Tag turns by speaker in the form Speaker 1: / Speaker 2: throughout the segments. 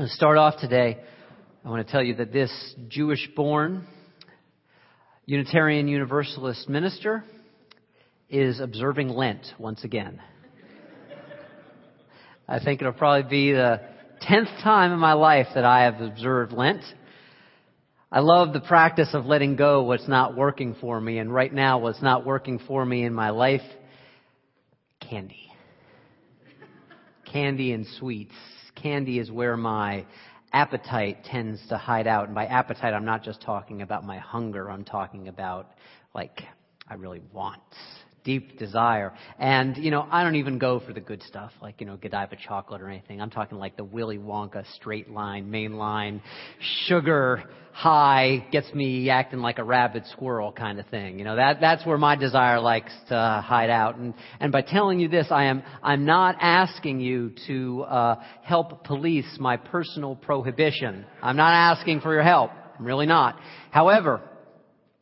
Speaker 1: To start off today. I want to tell you that this Jewish born Unitarian Universalist minister is observing Lent once again. I think it'll probably be the tenth time in my life that I have observed Lent. I love the practice of letting go what's not working for me, and right now what's not working for me in my life, candy. Candy and sweets. Candy is where my appetite tends to hide out. And by appetite, I'm not just talking about my hunger. I'm talking about, like, I really want deep desire. And, you know, I don't even go for the good stuff, like, you know, Godiva chocolate or anything. I'm talking like the Willy Wonka straight line, main line, sugar high, gets me acting like a rabid squirrel kind of thing. You know, that, that's where my desire likes to hide out. And, and by telling you this, I am, I'm not asking you to, uh, help police my personal prohibition. I'm not asking for your help. I'm really not. However,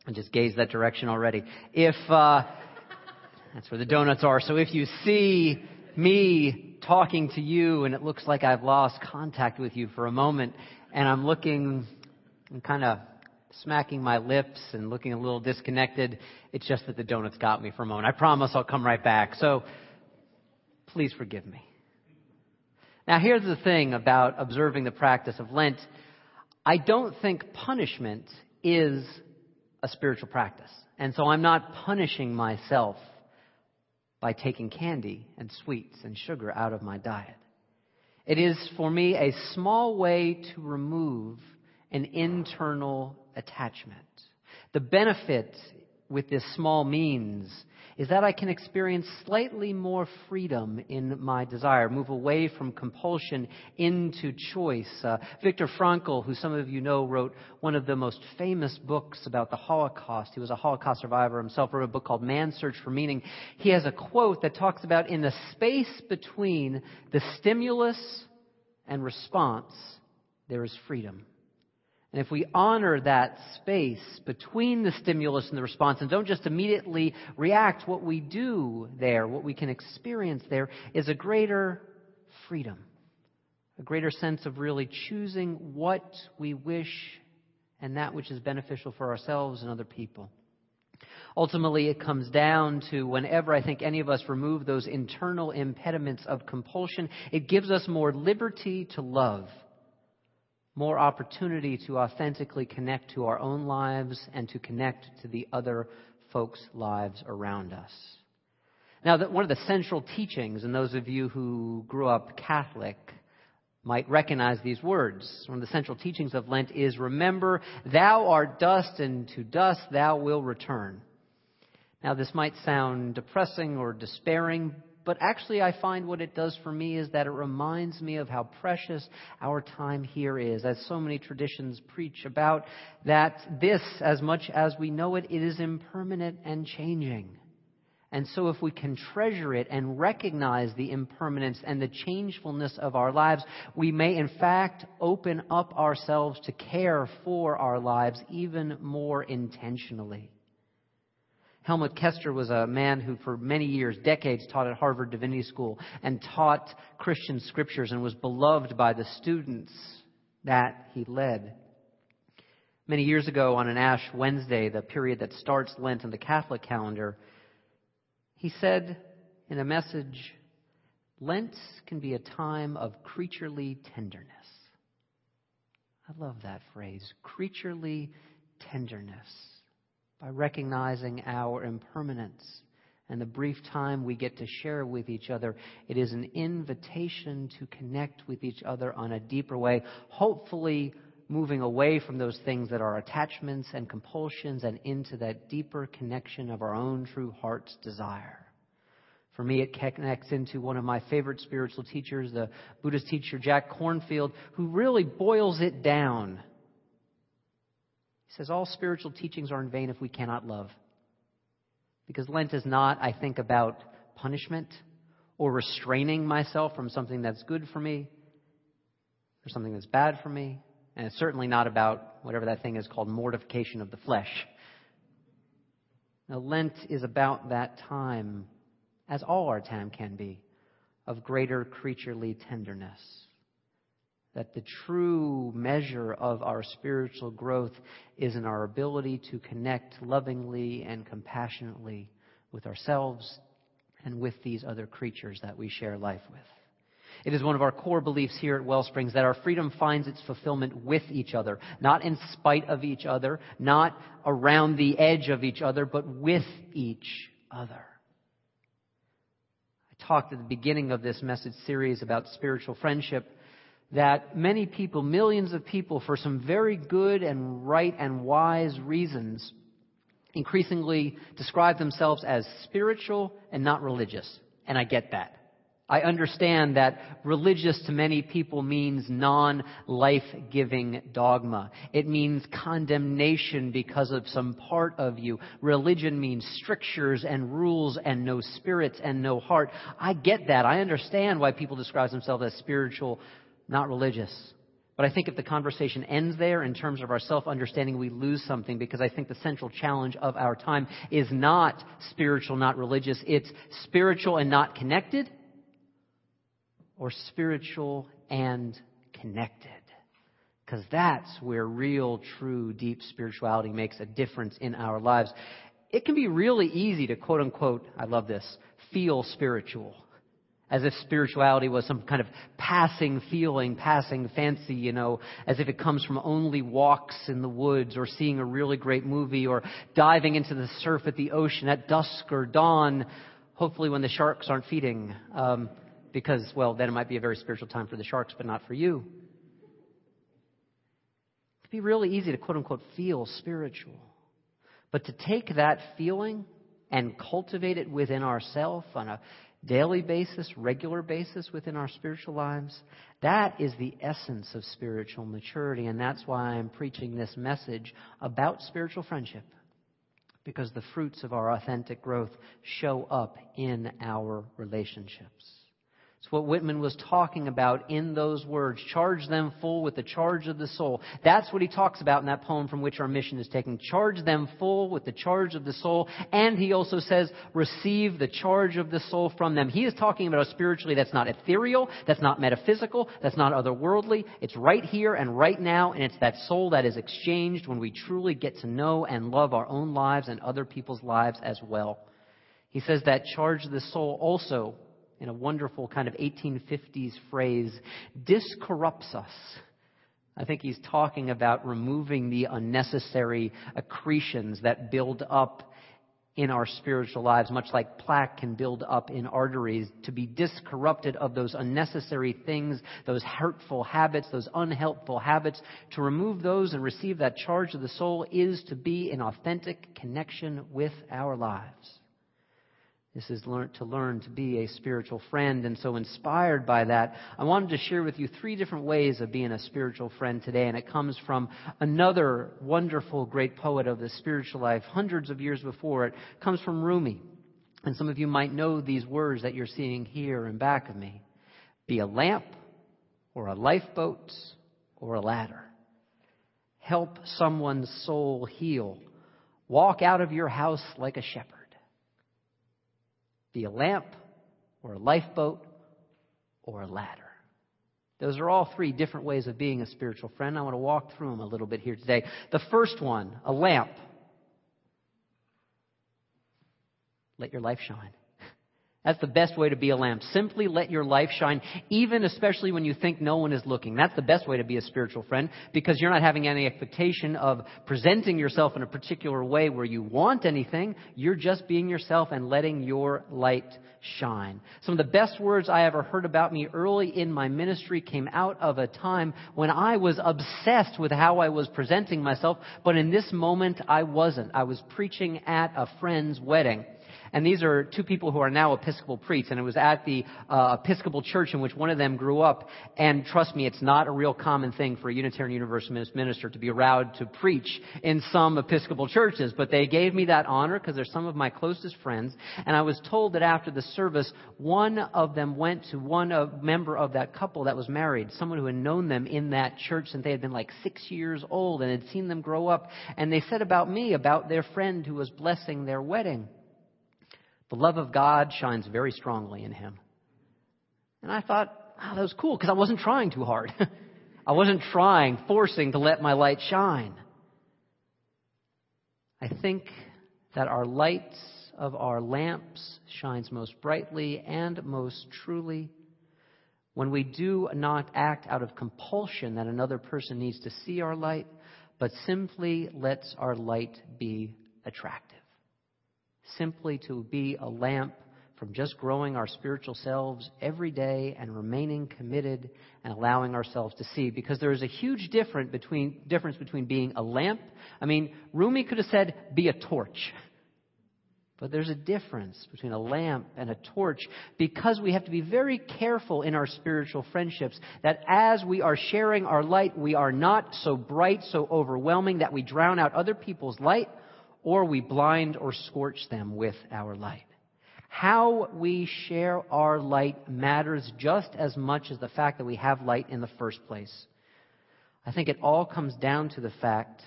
Speaker 1: I just gazed that direction already. If, uh, that's where the donuts are. So if you see me talking to you and it looks like I've lost contact with you for a moment and I'm looking and kind of smacking my lips and looking a little disconnected, it's just that the donuts got me for a moment. I promise I'll come right back. So please forgive me. Now here's the thing about observing the practice of Lent. I don't think punishment is a spiritual practice. And so I'm not punishing myself by taking candy and sweets and sugar out of my diet. It is for me a small way to remove an internal attachment. The benefit with this small means is that I can experience slightly more freedom in my desire, move away from compulsion into choice. Uh, Viktor Frankl, who some of you know, wrote one of the most famous books about the Holocaust. He was a Holocaust survivor himself, wrote a book called Man's Search for Meaning. He has a quote that talks about in the space between the stimulus and response, there is freedom. And if we honor that space between the stimulus and the response and don't just immediately react, what we do there, what we can experience there, is a greater freedom, a greater sense of really choosing what we wish and that which is beneficial for ourselves and other people. Ultimately, it comes down to whenever I think any of us remove those internal impediments of compulsion, it gives us more liberty to love more opportunity to authentically connect to our own lives and to connect to the other folks' lives around us. Now, one of the central teachings, and those of you who grew up Catholic might recognize these words. One of the central teachings of Lent is remember, thou art dust, and to dust thou will return. Now, this might sound depressing or despairing, but actually, I find what it does for me is that it reminds me of how precious our time here is, as so many traditions preach about that this, as much as we know it, it is impermanent and changing. And so, if we can treasure it and recognize the impermanence and the changefulness of our lives, we may in fact open up ourselves to care for our lives even more intentionally. Helmut Koester was a man who, for many years, decades, taught at Harvard Divinity School and taught Christian scriptures and was beloved by the students that he led. Many years ago, on an Ash Wednesday, the period that starts Lent in the Catholic calendar, he said in a message, Lent can be a time of creaturely tenderness. I love that phrase, creaturely tenderness by recognizing our impermanence and the brief time we get to share with each other. It is an invitation to connect with each other on a deeper way, hopefully moving away from those things that are attachments and compulsions and into that deeper connection of our own true heart's desire. For me, it connects into one of my favorite spiritual teachers, the Buddhist teacher Jack Kornfield, who really boils it down he says all spiritual teachings are in vain if we cannot love. Because Lent is not, I think, about punishment or restraining myself from something that's good for me or something that's bad for me. And it's certainly not about whatever that thing is called mortification of the flesh. Now, Lent is about that time, as all our time can be, of greater creaturely tenderness that the true measure of our spiritual growth is in our ability to connect lovingly and compassionately with ourselves and with these other creatures that we share life with. It is one of our core beliefs here at Wellsprings that our freedom finds its fulfillment with each other, not in spite of each other, not around the edge of each other, but with each other. I talked at the beginning of this message series about spiritual friendship that many people, millions of people, for some very good and right and wise reasons, increasingly describe themselves as spiritual and not religious. And I get that. I understand that religious to many people means non-life-giving dogma. It means condemnation because of some part of you. Religion means strictures and rules and no spirit and no heart. I get that. I understand why people describe themselves as spiritual, not religious. But I think if the conversation ends there in terms of our self-understanding, we lose something because I think the central challenge of our time is not spiritual, not religious. It's spiritual and not connected or spiritual and connected. Because that's where real, true, deep spirituality makes a difference in our lives. It can be really easy to quote unquote, I love this, feel spiritual. As if spirituality was some kind of passing feeling, passing fancy, you know, as if it comes from only walks in the woods or seeing a really great movie or diving into the surf at the ocean at dusk or dawn, hopefully when the sharks aren't feeding. Um, because, well, then it might be a very spiritual time for the sharks, but not for you. It'd be really easy to quote unquote feel spiritual. But to take that feeling and cultivate it within ourselves on a daily basis, regular basis within our spiritual lives, that is the essence of spiritual maturity. And that's why I'm preaching this message about spiritual friendship. Because the fruits of our authentic growth show up in our relationships. It's what Whitman was talking about in those words. Charge them full with the charge of the soul. That's what he talks about in that poem from which our mission is taken. Charge them full with the charge of the soul. And he also says, receive the charge of the soul from them. He is talking about a spiritually that's not ethereal, that's not metaphysical, that's not otherworldly. It's right here and right now, and it's that soul that is exchanged when we truly get to know and love our own lives and other people's lives as well. He says that charge the soul also in a wonderful kind of 1850s phrase, discorrupts us. I think he's talking about removing the unnecessary accretions that build up in our spiritual lives, much like plaque can build up in arteries, to be discorrupted of those unnecessary things, those hurtful habits, those unhelpful habits. To remove those and receive that charge of the soul is to be in authentic connection with our lives. This is learn, to learn to be a spiritual friend. And so, inspired by that, I wanted to share with you three different ways of being a spiritual friend today. And it comes from another wonderful, great poet of the spiritual life, hundreds of years before. It comes from Rumi. And some of you might know these words that you're seeing here in back of me be a lamp, or a lifeboat, or a ladder. Help someone's soul heal. Walk out of your house like a shepherd be a lamp or a lifeboat or a ladder. Those are all three different ways of being a spiritual friend. I want to walk through them a little bit here today. The first one, a lamp. Let your life shine. That's the best way to be a lamp. Simply let your life shine, even especially when you think no one is looking. That's the best way to be a spiritual friend because you're not having any expectation of presenting yourself in a particular way where you want anything. You're just being yourself and letting your light shine. Some of the best words I ever heard about me early in my ministry came out of a time when I was obsessed with how I was presenting myself, but in this moment I wasn't. I was preaching at a friend's wedding. And these are two people who are now Episcopal priests. And it was at the uh, Episcopal church in which one of them grew up. And trust me, it's not a real common thing for a Unitarian Universalist minister to be allowed to preach in some Episcopal churches. But they gave me that honor because they're some of my closest friends. And I was told that after the service, one of them went to one uh, member of that couple that was married, someone who had known them in that church since they had been like six years old and had seen them grow up. And they said about me, about their friend who was blessing their wedding. The love of God shines very strongly in him. And I thought, wow, that was cool because I wasn't trying too hard. I wasn't trying, forcing to let my light shine. I think that our light of our lamps shines most brightly and most truly when we do not act out of compulsion that another person needs to see our light, but simply lets our light be attractive. Simply to be a lamp from just growing our spiritual selves every day and remaining committed and allowing ourselves to see. Because there is a huge difference between, difference between being a lamp. I mean, Rumi could have said, be a torch. But there's a difference between a lamp and a torch because we have to be very careful in our spiritual friendships that as we are sharing our light, we are not so bright, so overwhelming that we drown out other people's light or we blind or scorch them with our light. How we share our light matters just as much as the fact that we have light in the first place. I think it all comes down to the fact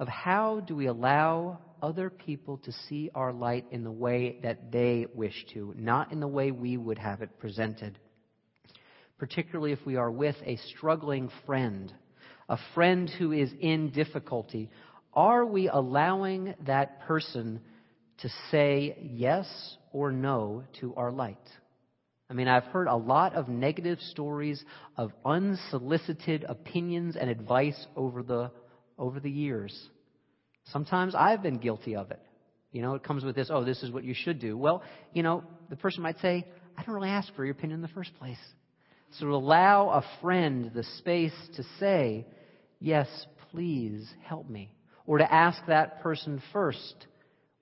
Speaker 1: of how do we allow other people to see our light in the way that they wish to, not in the way we would have it presented. Particularly if we are with a struggling friend, a friend who is in difficulty, are we allowing that person to say yes or no to our light. I mean, I've heard a lot of negative stories of unsolicited opinions and advice over the, over the years. Sometimes I've been guilty of it. You know, it comes with this, oh, this is what you should do. Well, you know, the person might say, I don't really ask for your opinion in the first place. So allow a friend the space to say, yes, please help me. Or to ask that person first,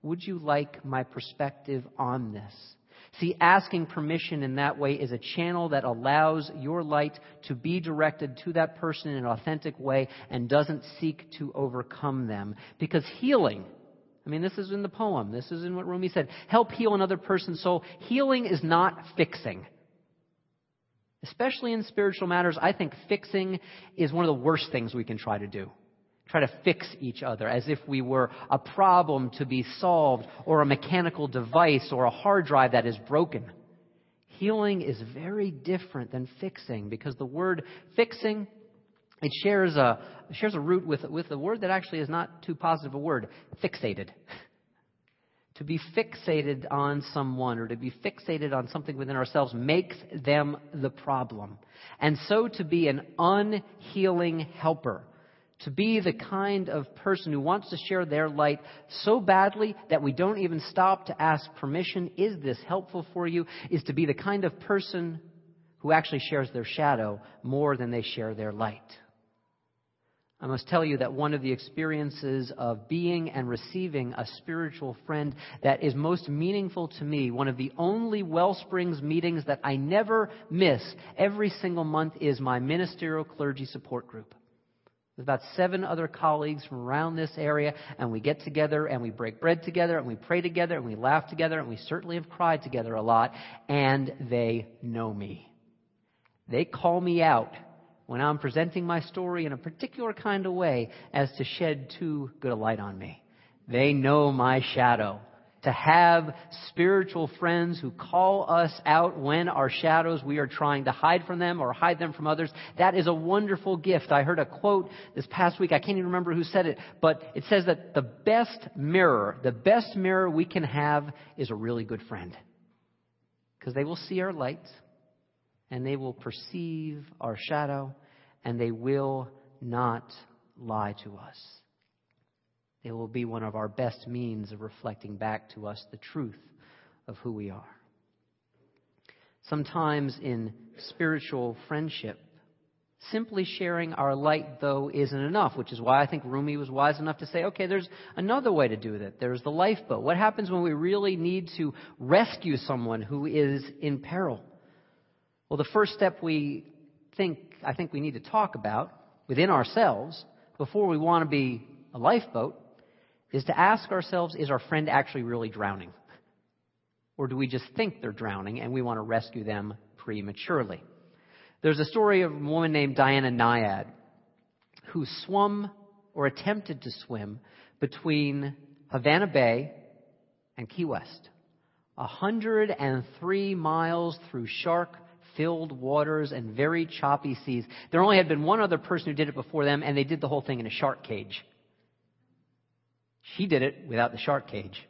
Speaker 1: would you like my perspective on this? See, asking permission in that way is a channel that allows your light to be directed to that person in an authentic way and doesn't seek to overcome them. Because healing, I mean, this is in the poem, this is in what Rumi said, help heal another person's soul. Healing is not fixing. Especially in spiritual matters, I think fixing is one of the worst things we can try to do try to fix each other as if we were a problem to be solved or a mechanical device or a hard drive that is broken. Healing is very different than fixing because the word fixing it shares a shares a root with with a word that actually is not too positive a word, fixated. to be fixated on someone or to be fixated on something within ourselves makes them the problem. And so to be an unhealing helper to be the kind of person who wants to share their light so badly that we don't even stop to ask permission, is this helpful for you? Is to be the kind of person who actually shares their shadow more than they share their light. I must tell you that one of the experiences of being and receiving a spiritual friend that is most meaningful to me, one of the only Wellsprings meetings that I never miss every single month, is my ministerial clergy support group. With about seven other colleagues from around this area, and we get together and we break bread together and we pray together and we laugh together and we certainly have cried together a lot, and they know me. They call me out when I'm presenting my story in a particular kind of way as to shed too good a light on me. They know my shadow to have spiritual friends who call us out when our shadows we are trying to hide from them or hide them from others. That is a wonderful gift. I heard a quote this past week. I can't even remember who said it, but it says that the best mirror, the best mirror we can have is a really good friend. Because they will see our light and they will perceive our shadow and they will not lie to us. It will be one of our best means of reflecting back to us the truth of who we are. Sometimes in spiritual friendship, simply sharing our light, though, isn't enough, which is why I think Rumi was wise enough to say, okay, there's another way to do that. There's the lifeboat. What happens when we really need to rescue someone who is in peril? Well, the first step we think, I think we need to talk about within ourselves before we want to be a lifeboat is to ask ourselves is our friend actually really drowning? Or do we just think they're drowning and we want to rescue them prematurely? There's a story of a woman named Diana Nyad who swum or attempted to swim between Havana Bay and Key West. 103 miles through shark filled waters and very choppy seas. There only had been one other person who did it before them, and they did the whole thing in a shark cage. She did it without the shark cage.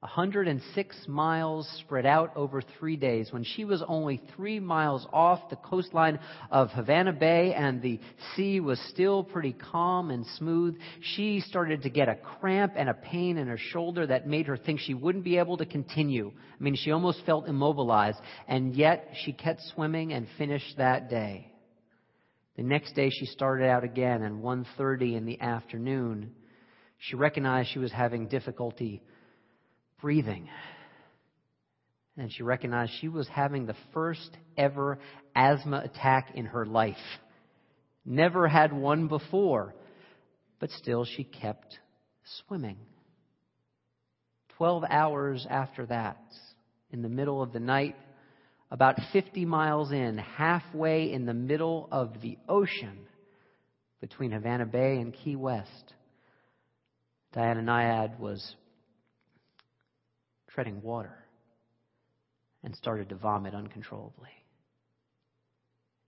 Speaker 1: 106 miles spread out over three days when she was only three miles off the coastline of Havana Bay and the sea was still pretty calm and smooth. She started to get a cramp and a pain in her shoulder that made her think she wouldn't be able to continue. I mean, she almost felt immobilized and yet she kept swimming and finished that day. The next day she started out again and 1.30 in the afternoon. She recognized she was having difficulty breathing. And she recognized she was having the first ever asthma attack in her life. Never had one before, but still she kept swimming. Twelve hours after that, in the middle of the night, about 50 miles in, halfway in the middle of the ocean between Havana Bay and Key West, Diana Nyad was treading water and started to vomit uncontrollably.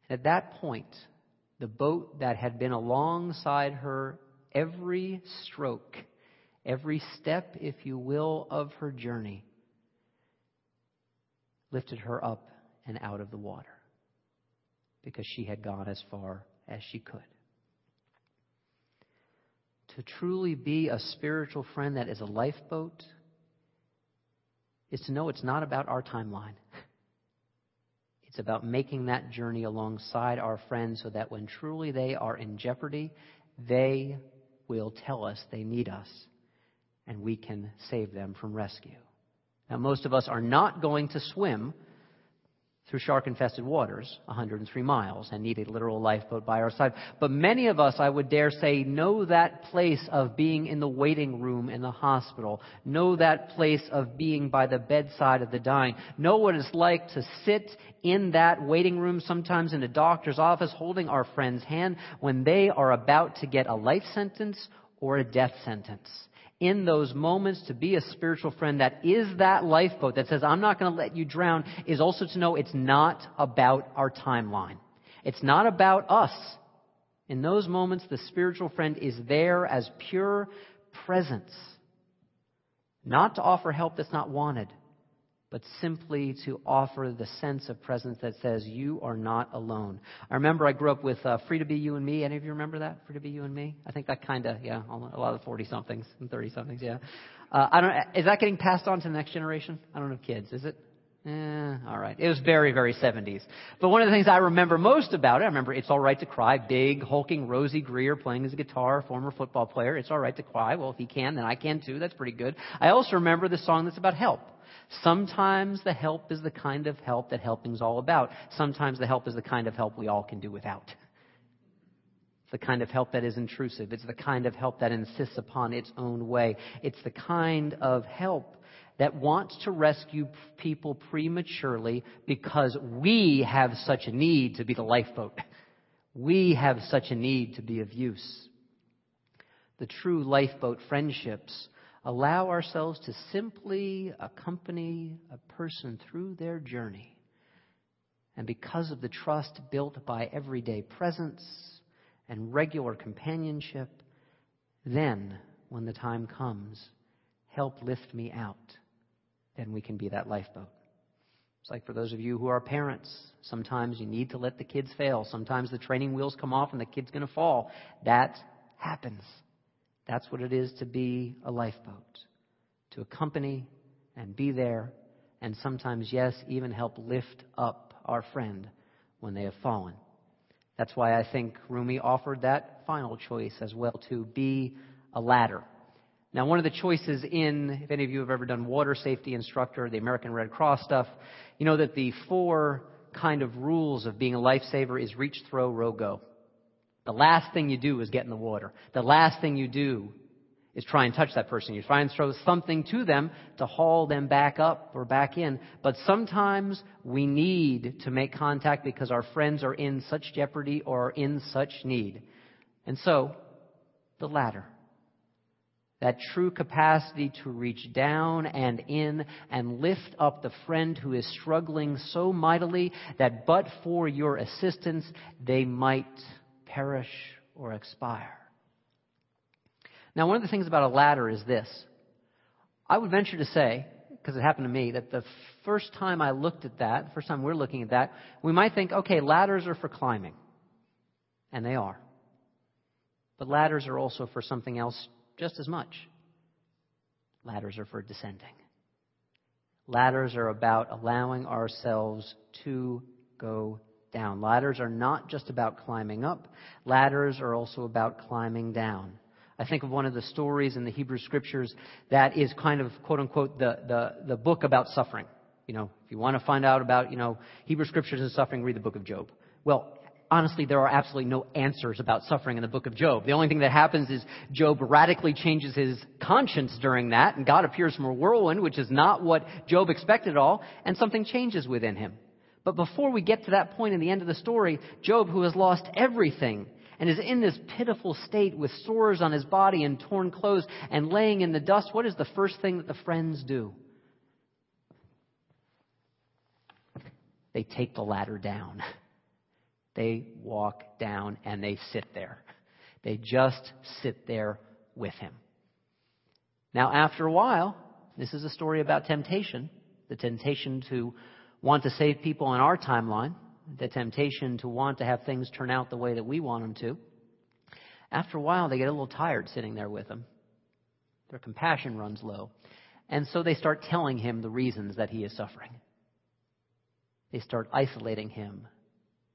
Speaker 1: At that point, the boat that had been alongside her every stroke, every step, if you will, of her journey, lifted her up and out of the water because she had gone as far as she could. To truly be a spiritual friend that is a lifeboat is to know it's not about our timeline. It's about making that journey alongside our friends so that when truly they are in jeopardy, they will tell us they need us and we can save them from rescue. Now, most of us are not going to swim through shark infested waters, 103 miles, and need a literal lifeboat by our side. But many of us, I would dare say, know that place of being in the waiting room in the hospital, know that place of being by the bedside of the dying, know what it's like to sit in that waiting room, sometimes in a doctor's office, holding our friend's hand when they are about to get a life sentence or a death sentence in those moments to be a spiritual friend that is that lifeboat that says, I'm not going to let you drown, is also to know it's not about our timeline. It's not about us. In those moments, the spiritual friend is there as pure presence. Not to offer help that's not wanted, but simply to offer the sense of presence that says, You are not alone. I remember I grew up with uh, Free to Be You and Me. Any of you remember that? Free to Be You and Me? I think that kind of, yeah, a lot of 40 somethings and 30 somethings, yeah. Uh, I don't, is that getting passed on to the next generation? I don't have kids, is it? Eh, all right. It was very, very 70s. But one of the things I remember most about it, I remember It's All Right to Cry, big, hulking Rosey Grier playing his guitar, former football player. It's all right to cry. Well, if he can, then I can too. That's pretty good. I also remember the song that's about help. Sometimes the help is the kind of help that helping's all about. Sometimes the help is the kind of help we all can do without. It's the kind of help that is intrusive. It's the kind of help that insists upon its own way. It's the kind of help that wants to rescue people prematurely because we have such a need to be the lifeboat. We have such a need to be of use. The true lifeboat friendships allow ourselves to simply accompany a person through their journey. And because of the trust built by everyday presence and regular companionship, then, when the time comes, help lift me out. Then we can be that lifeboat. It's like for those of you who are parents, sometimes you need to let the kids fail. Sometimes the training wheels come off and the kid's going to fall. That happens. That's what it is to be a lifeboat. To accompany and be there, and sometimes, yes, even help lift up our friend when they have fallen. That's why I think Rumi offered that final choice as well to be a ladder. Now, one of the choices in, if any of you have ever done water safety instructor, the American Red Cross stuff, you know that the four kind of rules of being a lifesaver is reach, throw, row, go. The last thing you do is get in the water. The last thing you do is try and touch that person. You try and throw something to them to haul them back up or back in. But sometimes we need to make contact because our friends are in such jeopardy or in such need. And so, the ladder. that true capacity to reach down and in and lift up the friend who is struggling so mightily that but for your assistance they might perish or expire. Now, one of the things about a ladder is this. I would venture to say, because it happened to me, that the first time I looked at that, the first time we're looking at that, we might think, okay, ladders are for climbing. And they are. But ladders are also for something else just as much. Ladders are for descending. Ladders are about allowing ourselves to go down. Ladders are not just about climbing up, ladders are also about climbing down. I think of one of the stories in the Hebrew scriptures that is kind of quote unquote the, the, the book about suffering. You know, if you want to find out about, you know, Hebrew scriptures and suffering, read the book of Job. Well, honestly, there are absolutely no answers about suffering in the book of Job. The only thing that happens is Job radically changes his conscience during that, and God appears from a whirlwind, which is not what Job expected at all, and something changes within him. But before we get to that point in the end of the story, Job, who has lost everything, and is in this pitiful state with sores on his body and torn clothes and laying in the dust, what is the first thing that the friends do? They take the ladder down. They walk down and they sit there. They just sit there with him. Now, after a while, this is a story about temptation the temptation to want to save people in our timeline, the temptation to want to have things turn out the way that we want them to. After a while, they get a little tired sitting there with him. Their compassion runs low. And so they start telling him the reasons that he is suffering. They start isolating him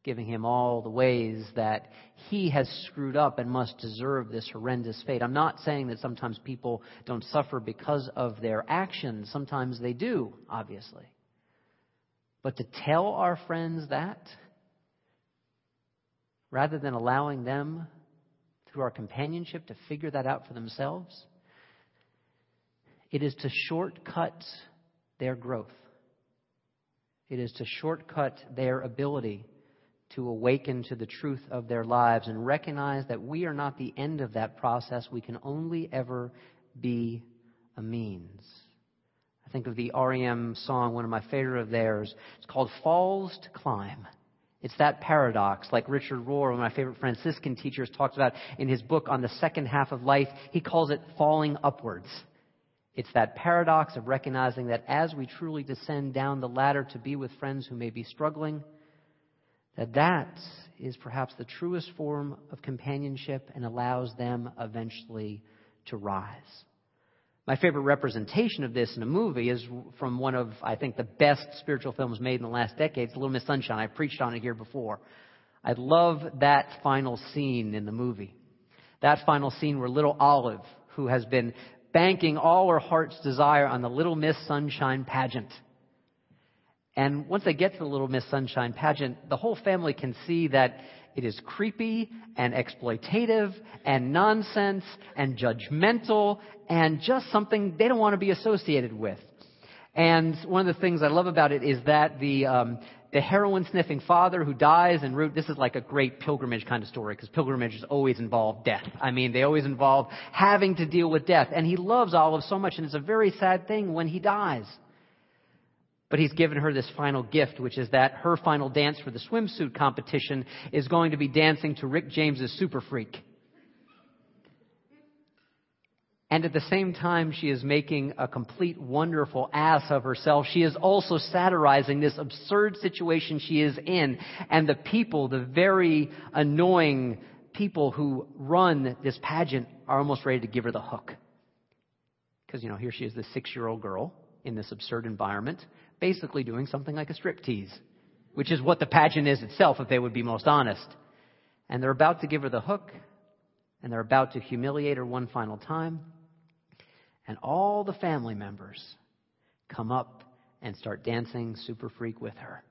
Speaker 1: giving him all the ways that he has screwed up and must deserve this horrendous fate. I'm not saying that sometimes people don't suffer because of their actions. Sometimes they do, obviously. But to tell our friends that, rather than allowing them, through our companionship, to figure that out for themselves, it is to shortcut their growth. It is to shortcut their ability to awaken to the truth of their lives and recognize that we are not the end of that process. We can only ever be a means. Think of the REM song, one of my favorite of theirs. It's called Falls to Climb. It's that paradox, like Richard Rohr, one of my favorite Franciscan teachers, talks about in his book on the second half of life. He calls it falling upwards. It's that paradox of recognizing that as we truly descend down the ladder to be with friends who may be struggling, that that is perhaps the truest form of companionship and allows them eventually to rise. My favorite representation of this in a movie is from one of, I think, the best spiritual films made in the last decade. Little Miss Sunshine. I preached on it here before. I love that final scene in the movie. That final scene where little Olive, who has been banking all her heart's desire on the Little Miss Sunshine pageant, and once they get to the Little Miss Sunshine pageant, the whole family can see that it is creepy and exploitative and nonsense and judgmental and just something they don't want to be associated with. And one of the things I love about it is that the um, the heroin sniffing father who dies en route. This is like a great pilgrimage kind of story because pilgrimages always involve death. I mean, they always involve having to deal with death. And he loves Olive so much, and it's a very sad thing when he dies. But he's given her this final gift, which is that her final dance for the swimsuit competition is going to be dancing to Rick James's Super Freak. And at the same time, she is making a complete wonderful ass of herself. She is also satirizing this absurd situation she is in. And the people, the very annoying people who run this pageant, are almost ready to give her the hook. Because, you know, here she is, this six year old girl in this absurd environment basically doing something like a striptease, which is what the pageant is itself, if they would be most honest. And they're about to give her the hook, and they're about to humiliate her one final time. And all the family members come up and start dancing super freak with her,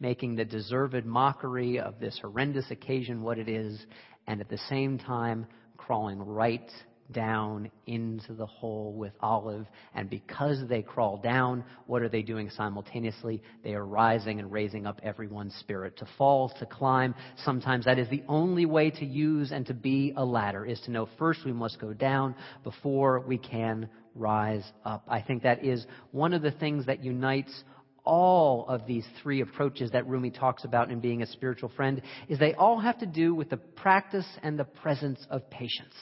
Speaker 1: making the deserved mockery of this horrendous occasion what it is, and at the same time crawling right down into the hole with Olive. And because they crawl down, what are they doing simultaneously? They are rising and raising up everyone's spirit. To fall, to climb, sometimes that is the only way to use and to be a ladder, is to know first we must go down before we can rise up. I think that is one of the things that unites all of these three approaches that Rumi talks about in being a spiritual friend is they all have to do with the practice and the presence of patience.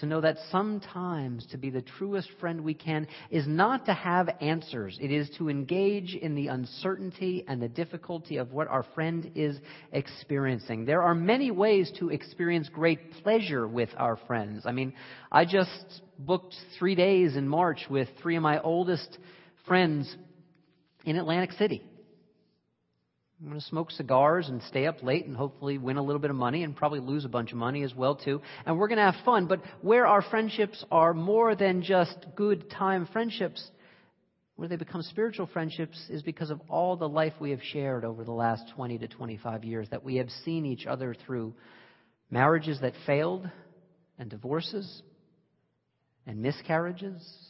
Speaker 1: To know that sometimes to be the truest friend we can is not to have answers. It is to engage in the uncertainty and the difficulty of what our friend is experiencing. There are many ways to experience great pleasure with our friends. I mean, I just booked three days in March with three of my oldest friends in Atlantic City. I'm going to smoke cigars and stay up late and hopefully win a little bit of money and probably lose a bunch of money as well too. And we're going to have fun. But where our friendships are more than just good time friendships, where they become spiritual friendships is because of all the life we have shared over the last 20 to 25 years that we have seen each other through marriages that failed and divorces and miscarriages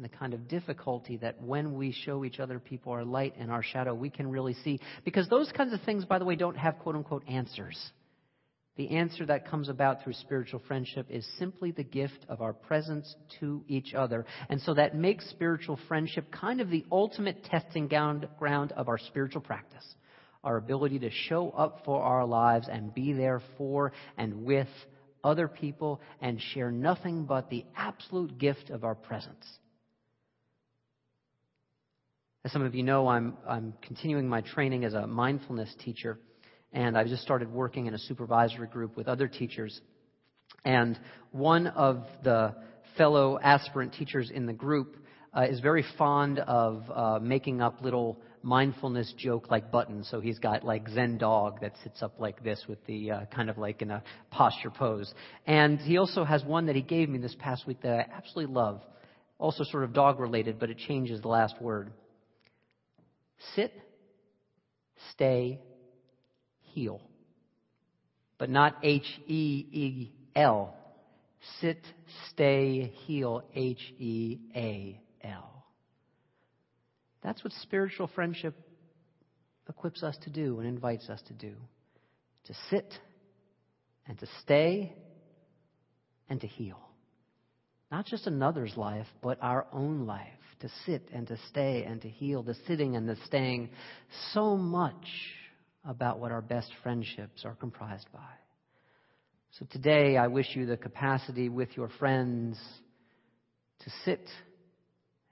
Speaker 1: and the kind of difficulty that when we show each other people our light and our shadow, we can really see. Because those kinds of things, by the way, don't have quote unquote answers. The answer that comes about through spiritual friendship is simply the gift of our presence to each other. And so that makes spiritual friendship kind of the ultimate testing ground of our spiritual practice. Our ability to show up for our lives and be there for and with other people and share nothing but the absolute gift of our presence. As some of you know, I'm, I'm continuing my training as a mindfulness teacher, and I've just started working in a supervisory group with other teachers. And one of the fellow aspirant teachers in the group uh, is very fond of uh, making up little mindfulness joke like buttons. So he's got like Zen dog that sits up like this with the uh, kind of like in a posture pose. And he also has one that he gave me this past week that I absolutely love. Also sort of dog related, but it changes the last word. Sit, stay, heal. But not H E E L. Sit, stay, heal, H E A L. That's what spiritual friendship equips us to do and invites us to do to sit and to stay and to heal. Not just another's life, but our own life to sit and to stay and to heal, the sitting and the staying, so much about what our best friendships are comprised by. So today, I wish you the capacity with your friends to sit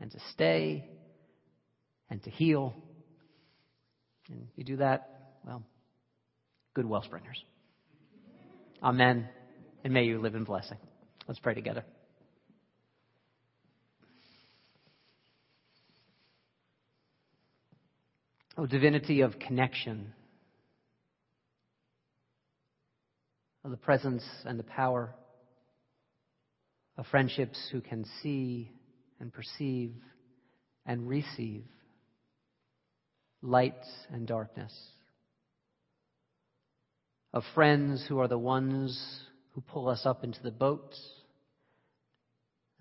Speaker 1: and to stay and to heal. And you do that, well, good wellspringers. Amen. And may you live in blessing. Let's pray together. Oh, divinity of connection, of the presence and the power of friendships who can see and perceive and receive light and darkness, of friends who are the ones who pull us up into the boat,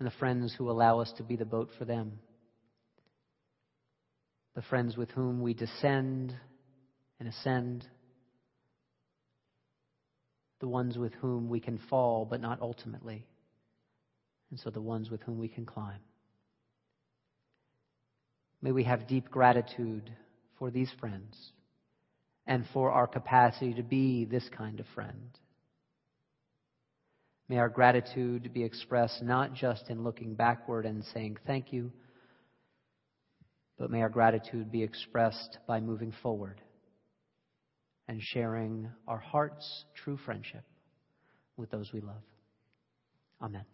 Speaker 1: and the friends who allow us to be the boat for them the friends with whom we descend and ascend, the ones with whom we can fall, but not ultimately, and so the ones with whom we can climb. May we have deep gratitude for these friends and for our capacity to be this kind of friend. May our gratitude be expressed not just in looking backward and saying thank you but may our gratitude be expressed by moving forward and sharing our heart's true friendship with those we love. Amen.